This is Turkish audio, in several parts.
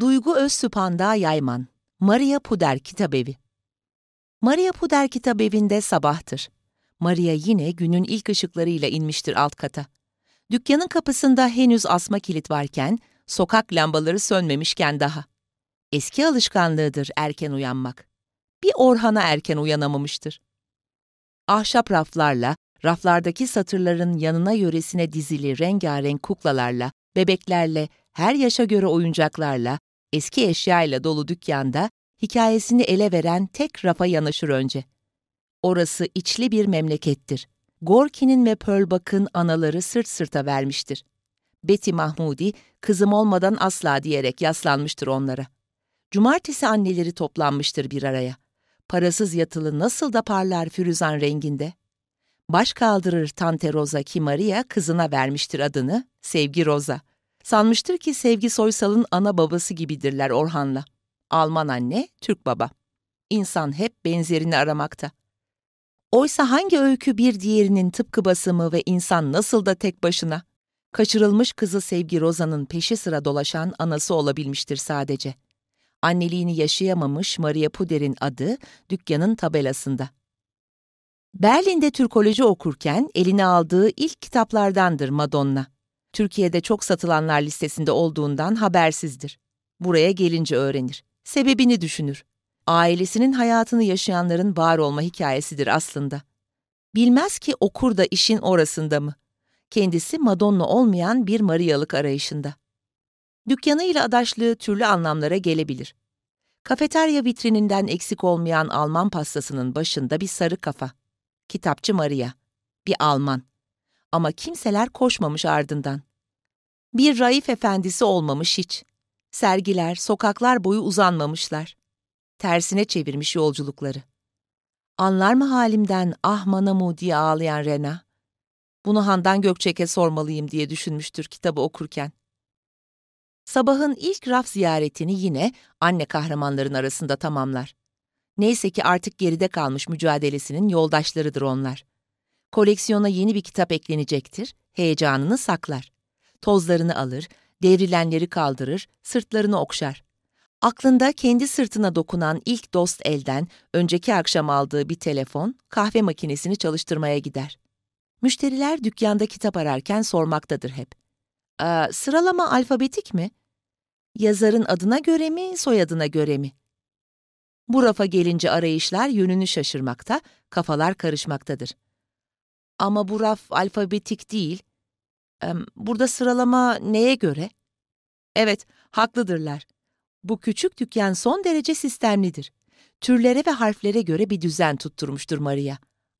Duygu Özsüpanda Yayman Maria Puder Kitabevi Maria Puder Kitabevi'nde sabahtır. Maria yine günün ilk ışıklarıyla inmiştir alt kata. Dükkanın kapısında henüz asma kilit varken, sokak lambaları sönmemişken daha. Eski alışkanlığıdır erken uyanmak. Bir Orhan'a erken uyanamamıştır. Ahşap raflarla, raflardaki satırların yanına yöresine dizili rengarenk kuklalarla, bebeklerle, her yaşa göre oyuncaklarla, eski eşyayla dolu dükkanda hikayesini ele veren tek rafa yanaşır önce. Orası içli bir memlekettir. Gorki'nin ve Pearl anaları sırt sırta vermiştir. Betty Mahmudi, kızım olmadan asla diyerek yaslanmıştır onlara. Cumartesi anneleri toplanmıştır bir araya. Parasız yatılı nasıl da parlar Firuzan renginde. Baş kaldırır Tante Rosa ki Maria kızına vermiştir adını, Sevgi Rosa. Sanmıştır ki Sevgi Soysal'ın ana babası gibidirler Orhan'la. Alman anne, Türk baba. İnsan hep benzerini aramakta. Oysa hangi öykü bir diğerinin tıpkı basımı ve insan nasıl da tek başına? Kaçırılmış kızı Sevgi Roza'nın peşi sıra dolaşan anası olabilmiştir sadece. Anneliğini yaşayamamış Maria Puder'in adı dükkanın tabelasında. Berlin'de Türkoloji okurken eline aldığı ilk kitaplardandır Madonna. Türkiye'de çok satılanlar listesinde olduğundan habersizdir. Buraya gelince öğrenir. Sebebini düşünür. Ailesinin hayatını yaşayanların var olma hikayesidir aslında. Bilmez ki okur da işin orasında mı? Kendisi Madonna olmayan bir Marialık arayışında. Dükkanıyla adaşlığı türlü anlamlara gelebilir. Kafeterya vitrininden eksik olmayan Alman pastasının başında bir sarı kafa. Kitapçı Maria. Bir Alman. Ama kimseler koşmamış ardından. Bir Raif efendisi olmamış hiç. Sergiler, sokaklar boyu uzanmamışlar. Tersine çevirmiş yolculukları. Anlar mı halimden ah manamu diye ağlayan Rena? Bunu Handan Gökçek'e sormalıyım diye düşünmüştür kitabı okurken. Sabahın ilk raf ziyaretini yine anne kahramanların arasında tamamlar. Neyse ki artık geride kalmış mücadelesinin yoldaşlarıdır onlar. Koleksiyona yeni bir kitap eklenecektir, heyecanını saklar. Tozlarını alır, devrilenleri kaldırır, sırtlarını okşar. Aklında kendi sırtına dokunan ilk dost elden önceki akşam aldığı bir telefon, kahve makinesini çalıştırmaya gider. Müşteriler dükkanda kitap ararken sormaktadır hep. Ee, sıralama alfabetik mi? Yazarın adına göre mi, soyadına göre mi? Bu rafa gelince arayışlar yönünü şaşırmakta, kafalar karışmaktadır. Ama bu raf alfabetik değil. Burada sıralama neye göre? Evet, haklıdırlar. Bu küçük dükkan son derece sistemlidir. Türlere ve harflere göre bir düzen tutturmuştur Maria.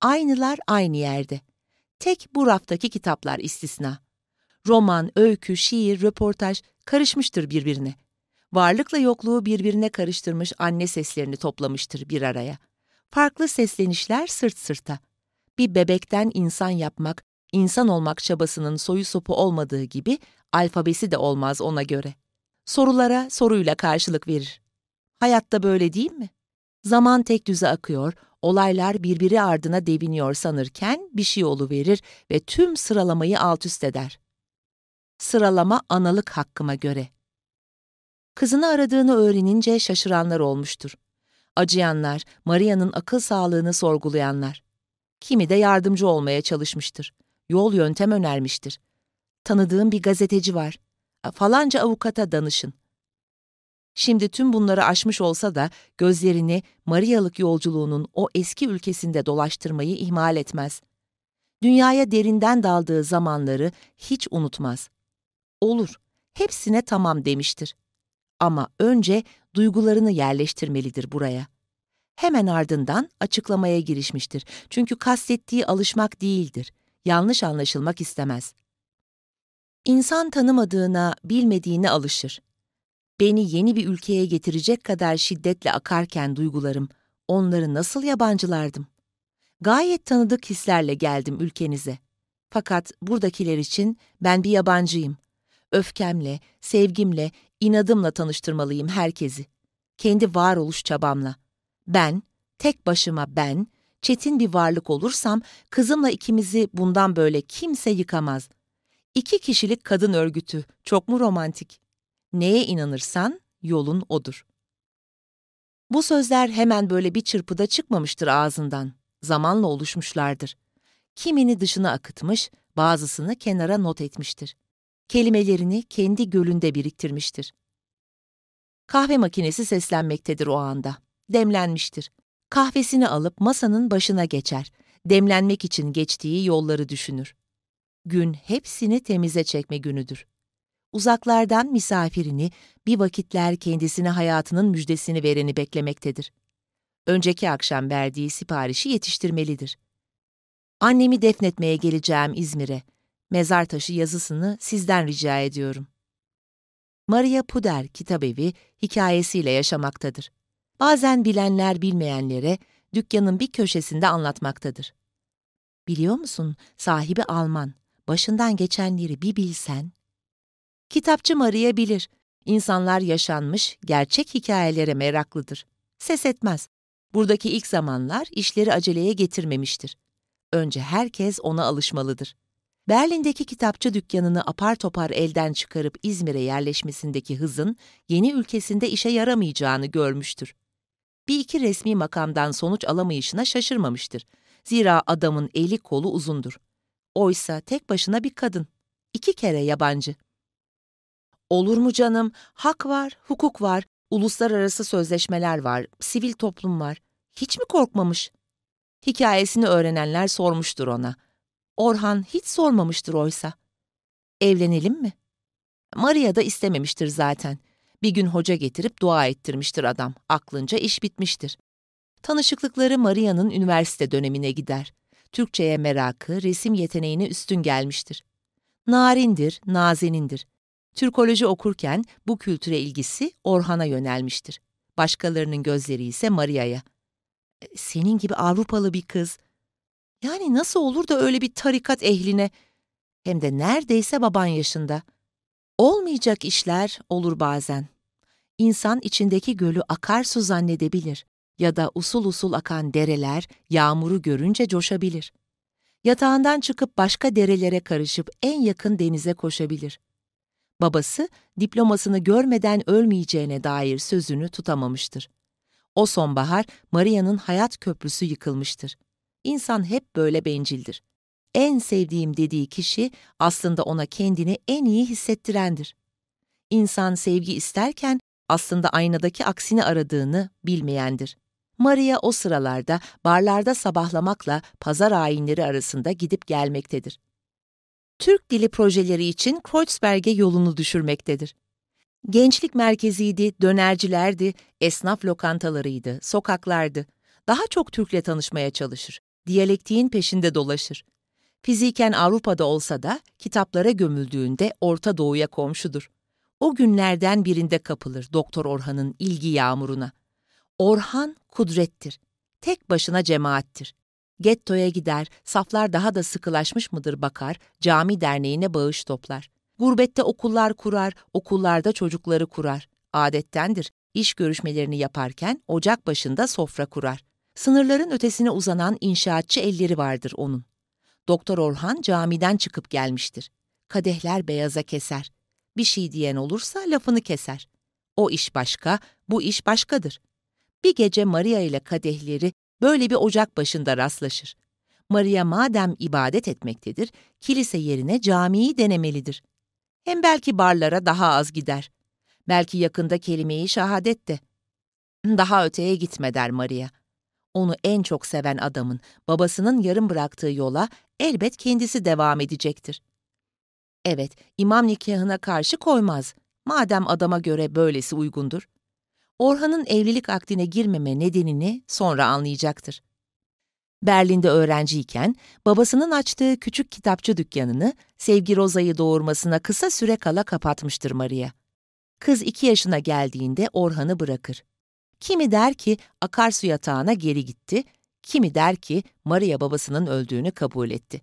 Aynılar aynı yerde. Tek bu raftaki kitaplar istisna. Roman, öykü, şiir, röportaj karışmıştır birbirine. Varlıkla yokluğu birbirine karıştırmış anne seslerini toplamıştır bir araya. Farklı seslenişler sırt sırta. Bir bebekten insan yapmak, insan olmak çabasının soyu sopu olmadığı gibi alfabesi de olmaz ona göre. Sorulara soruyla karşılık verir. Hayatta böyle değil mi? Zaman tek düze akıyor, olaylar birbiri ardına deviniyor sanırken bir şey verir ve tüm sıralamayı alt üst eder. Sıralama analık hakkıma göre. Kızını aradığını öğrenince şaşıranlar olmuştur. Acıyanlar, Maria'nın akıl sağlığını sorgulayanlar. Kimi de yardımcı olmaya çalışmıştır. Yol yöntem önermiştir. Tanıdığım bir gazeteci var. Falanca avukata danışın. Şimdi tüm bunları aşmış olsa da gözlerini Marialık yolculuğunun o eski ülkesinde dolaştırmayı ihmal etmez. Dünyaya derinden daldığı zamanları hiç unutmaz. Olur, hepsine tamam demiştir. Ama önce duygularını yerleştirmelidir buraya. Hemen ardından açıklamaya girişmiştir. Çünkü kastettiği alışmak değildir. Yanlış anlaşılmak istemez. İnsan tanımadığına, bilmediğine alışır. Beni yeni bir ülkeye getirecek kadar şiddetle akarken duygularım, onları nasıl yabancılardım? Gayet tanıdık hislerle geldim ülkenize. Fakat buradakiler için ben bir yabancıyım. Öfkemle, sevgimle, inadımla tanıştırmalıyım herkesi. Kendi varoluş çabamla. Ben, tek başıma ben, çetin bir varlık olursam kızımla ikimizi bundan böyle kimse yıkamaz. İki kişilik kadın örgütü, çok mu romantik? Neye inanırsan yolun odur. Bu sözler hemen böyle bir çırpıda çıkmamıştır ağzından. Zamanla oluşmuşlardır. Kimini dışına akıtmış, bazısını kenara not etmiştir. Kelimelerini kendi gölünde biriktirmiştir. Kahve makinesi seslenmektedir o anda. Demlenmiştir. Kahvesini alıp masanın başına geçer. Demlenmek için geçtiği yolları düşünür. Gün hepsini temize çekme günüdür. Uzaklardan misafirini, bir vakitler kendisine hayatının müjdesini vereni beklemektedir. Önceki akşam verdiği siparişi yetiştirmelidir. Annemi defnetmeye geleceğim İzmir'e. Mezar taşı yazısını sizden rica ediyorum. Maria Puder kitabevi hikayesiyle yaşamaktadır. Bazen bilenler bilmeyenlere dükkanın bir köşesinde anlatmaktadır. Biliyor musun, sahibi Alman, başından geçenleri bir bilsen. Kitapçı Maria bilir, insanlar yaşanmış, gerçek hikayelere meraklıdır. Ses etmez. Buradaki ilk zamanlar işleri aceleye getirmemiştir. Önce herkes ona alışmalıdır. Berlin'deki kitapçı dükkanını apar topar elden çıkarıp İzmir'e yerleşmesindeki hızın yeni ülkesinde işe yaramayacağını görmüştür. Bir iki resmi makamdan sonuç alamayışına şaşırmamıştır. Zira adamın eli kolu uzundur. Oysa tek başına bir kadın. iki kere yabancı. Olur mu canım? Hak var, hukuk var, uluslararası sözleşmeler var, sivil toplum var. Hiç mi korkmamış? Hikayesini öğrenenler sormuştur ona. Orhan hiç sormamıştır oysa. Evlenelim mi? Maria da istememiştir zaten. Bir gün hoca getirip dua ettirmiştir adam. Aklınca iş bitmiştir. Tanışıklıkları Maria'nın üniversite dönemine gider. Türkçeye merakı, resim yeteneğine üstün gelmiştir. Narindir, nazenindir. Türkoloji okurken bu kültüre ilgisi Orhan'a yönelmiştir. Başkalarının gözleri ise Maria'ya. E, senin gibi Avrupalı bir kız. Yani nasıl olur da öyle bir tarikat ehline, hem de neredeyse baban yaşında. Olmayacak işler olur bazen. İnsan içindeki gölü akarsu zannedebilir ya da usul usul akan dereler yağmuru görünce coşabilir. Yatağından çıkıp başka derelere karışıp en yakın denize koşabilir. Babası diplomasını görmeden ölmeyeceğine dair sözünü tutamamıştır. O sonbahar Maria'nın hayat köprüsü yıkılmıştır. İnsan hep böyle bencildir. En sevdiğim dediği kişi aslında ona kendini en iyi hissettirendir. İnsan sevgi isterken aslında aynadaki aksini aradığını bilmeyendir. Maria o sıralarda barlarda sabahlamakla pazar ayinleri arasında gidip gelmektedir. Türk dili projeleri için Kreuzberg'e yolunu düşürmektedir. Gençlik merkeziydi, dönercilerdi, esnaf lokantalarıydı, sokaklardı. Daha çok Türk'le tanışmaya çalışır. Diyalektiğin peşinde dolaşır. Fiziken Avrupa'da olsa da kitaplara gömüldüğünde Orta Doğu'ya komşudur. O günlerden birinde kapılır Doktor Orhan'ın ilgi yağmuruna. Orhan kudrettir. Tek başına cemaattir. Gettoya gider, saflar daha da sıkılaşmış mıdır bakar, cami derneğine bağış toplar. Gurbette okullar kurar, okullarda çocukları kurar. Adettendir, iş görüşmelerini yaparken ocak başında sofra kurar. Sınırların ötesine uzanan inşaatçı elleri vardır onun. Doktor Orhan camiden çıkıp gelmiştir. Kadehler beyaza keser. Bir şey diyen olursa lafını keser. O iş başka, bu iş başkadır. Bir gece Maria ile kadehleri böyle bir ocak başında rastlaşır. Maria madem ibadet etmektedir, kilise yerine camiyi denemelidir. Hem belki barlara daha az gider. Belki yakında kelimeyi şahadet de. Daha öteye gitme der Maria. Onu en çok seven adamın babasının yarım bıraktığı yola elbet kendisi devam edecektir. Evet, imam nikahına karşı koymaz. Madem adama göre böylesi uygundur. Orhan'ın evlilik akdine girmeme nedenini sonra anlayacaktır. Berlin'de öğrenciyken babasının açtığı küçük kitapçı dükkanını Sevgi Roza'yı doğurmasına kısa süre kala kapatmıştır Maria. Kız iki yaşına geldiğinde Orhan'ı bırakır. Kimi der ki akarsu yatağına geri gitti, kimi der ki Maria babasının öldüğünü kabul etti.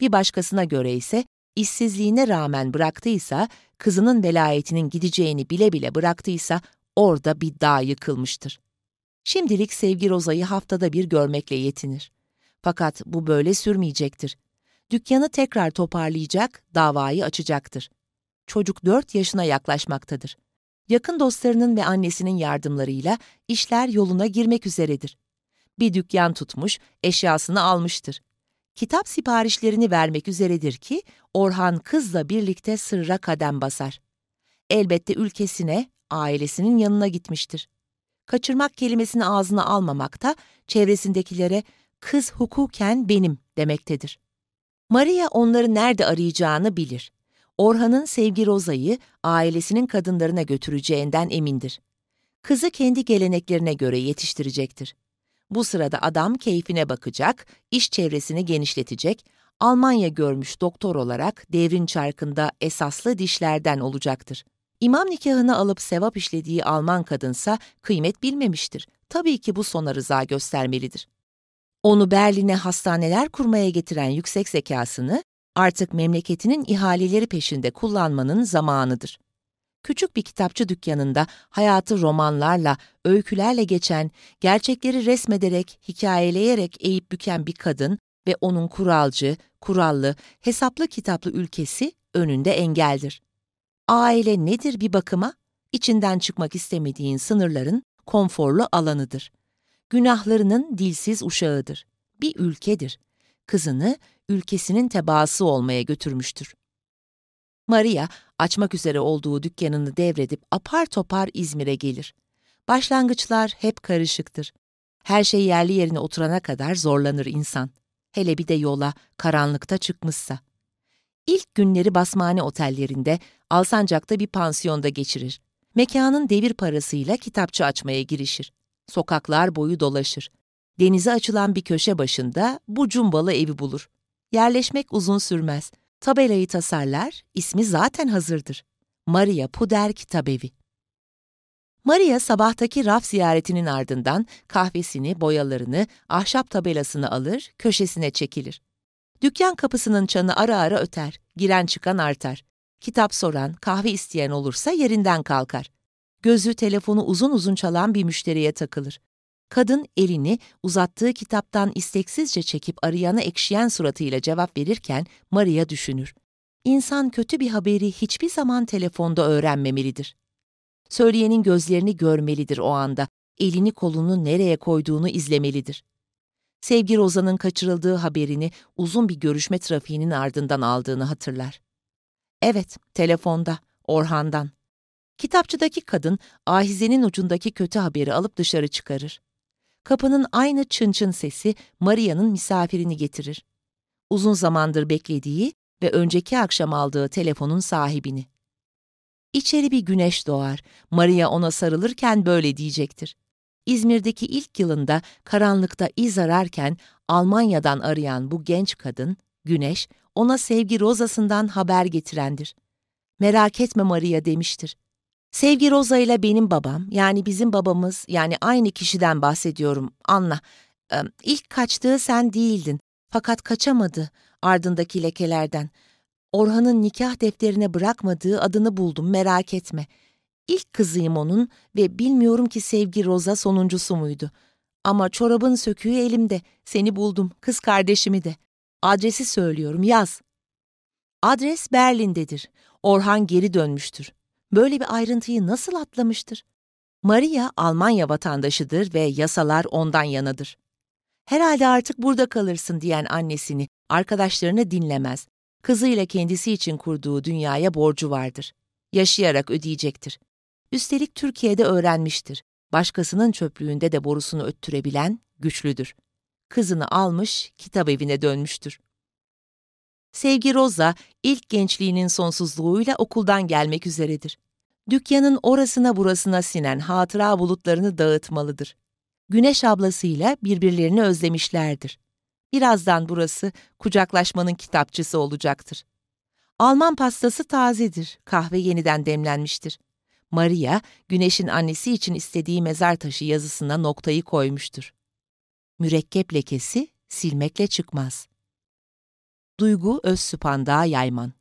Bir başkasına göre ise işsizliğine rağmen bıraktıysa, kızının velayetinin gideceğini bile bile bıraktıysa orada bir dağ yıkılmıştır. Şimdilik Sevgi Roza'yı haftada bir görmekle yetinir. Fakat bu böyle sürmeyecektir. Dükkanı tekrar toparlayacak, davayı açacaktır. Çocuk dört yaşına yaklaşmaktadır. Yakın dostlarının ve annesinin yardımlarıyla işler yoluna girmek üzeredir. Bir dükkan tutmuş, eşyasını almıştır. Kitap siparişlerini vermek üzeredir ki Orhan kızla birlikte sırra kadem basar. Elbette ülkesine, ailesinin yanına gitmiştir. Kaçırmak kelimesini ağzına almamakta, çevresindekilere kız hukuken benim demektedir. Maria onları nerede arayacağını bilir. Orhan'ın sevgi Roza'yı ailesinin kadınlarına götüreceğinden emindir. Kızı kendi geleneklerine göre yetiştirecektir. Bu sırada adam keyfine bakacak, iş çevresini genişletecek, Almanya görmüş doktor olarak devrin çarkında esaslı dişlerden olacaktır. İmam nikahını alıp sevap işlediği Alman kadınsa kıymet bilmemiştir. Tabii ki bu sona rıza göstermelidir. Onu Berlin'e hastaneler kurmaya getiren yüksek zekasını artık memleketinin ihaleleri peşinde kullanmanın zamanıdır. Küçük bir kitapçı dükkanında hayatı romanlarla, öykülerle geçen, gerçekleri resmederek, hikayeleyerek eğip büken bir kadın ve onun kuralcı, kurallı, hesaplı kitaplı ülkesi önünde engeldir. Aile nedir bir bakıma? İçinden çıkmak istemediğin sınırların konforlu alanıdır. Günahlarının dilsiz uşağıdır. Bir ülkedir. Kızını ülkesinin tebaası olmaya götürmüştür. Maria, açmak üzere olduğu dükkanını devredip apar topar İzmir'e gelir. Başlangıçlar hep karışıktır. Her şey yerli yerine oturana kadar zorlanır insan. Hele bir de yola, karanlıkta çıkmışsa. İlk günleri basmane otellerinde, Alsancak'ta bir pansiyonda geçirir. Mekanın devir parasıyla kitapçı açmaya girişir. Sokaklar boyu dolaşır. Denize açılan bir köşe başında bu cumbalı evi bulur. Yerleşmek uzun sürmez. Tabelayı tasarlar, ismi zaten hazırdır. Maria Puder Kitabevi. Maria sabahtaki raf ziyaretinin ardından kahvesini, boyalarını, ahşap tabelasını alır, köşesine çekilir. Dükkan kapısının çanı ara ara öter, giren çıkan artar. Kitap soran, kahve isteyen olursa yerinden kalkar. Gözü telefonu uzun uzun çalan bir müşteriye takılır. Kadın elini uzattığı kitaptan isteksizce çekip arayana ekşiyen suratıyla cevap verirken Maria düşünür. İnsan kötü bir haberi hiçbir zaman telefonda öğrenmemelidir. Söyleyenin gözlerini görmelidir o anda, elini kolunu nereye koyduğunu izlemelidir. Sevgi Roza'nın kaçırıldığı haberini uzun bir görüşme trafiğinin ardından aldığını hatırlar. Evet, telefonda, Orhan'dan. Kitapçıdaki kadın, ahizenin ucundaki kötü haberi alıp dışarı çıkarır. Kapının aynı çın çın sesi Maria'nın misafirini getirir. Uzun zamandır beklediği ve önceki akşam aldığı telefonun sahibini. İçeri bir güneş doğar. Maria ona sarılırken böyle diyecektir. İzmir'deki ilk yılında karanlıkta iz ararken Almanya'dan arayan bu genç kadın, Güneş, ona sevgi rozasından haber getirendir. Merak etme Maria demiştir. Sevgi Roza ile benim babam, yani bizim babamız, yani aynı kişiden bahsediyorum, anla. Ee, ilk kaçtığı sen değildin, fakat kaçamadı ardındaki lekelerden. Orhan'ın nikah defterine bırakmadığı adını buldum, merak etme. İlk kızıyım onun ve bilmiyorum ki Sevgi Roza sonuncusu muydu. Ama çorabın söküğü elimde, seni buldum, kız kardeşimi de. Adresi söylüyorum, yaz. Adres Berlin'dedir. Orhan geri dönmüştür. Böyle bir ayrıntıyı nasıl atlamıştır? Maria Almanya vatandaşıdır ve yasalar ondan yanadır. Herhalde artık burada kalırsın diyen annesini, arkadaşlarını dinlemez. Kızıyla kendisi için kurduğu dünyaya borcu vardır. Yaşayarak ödeyecektir. Üstelik Türkiye'de öğrenmiştir. Başkasının çöplüğünde de borusunu öttürebilen güçlüdür. Kızını almış, kitap evine dönmüştür. Sevgi Roza, ilk gençliğinin sonsuzluğuyla okuldan gelmek üzeredir. Dükkanın orasına burasına sinen hatıra bulutlarını dağıtmalıdır. Güneş ablasıyla birbirlerini özlemişlerdir. Birazdan burası kucaklaşmanın kitapçısı olacaktır. Alman pastası tazedir, kahve yeniden demlenmiştir. Maria, Güneş'in annesi için istediği mezar taşı yazısına noktayı koymuştur. Mürekkep lekesi silmekle çıkmaz. Duygu Özsüpandağ Yayman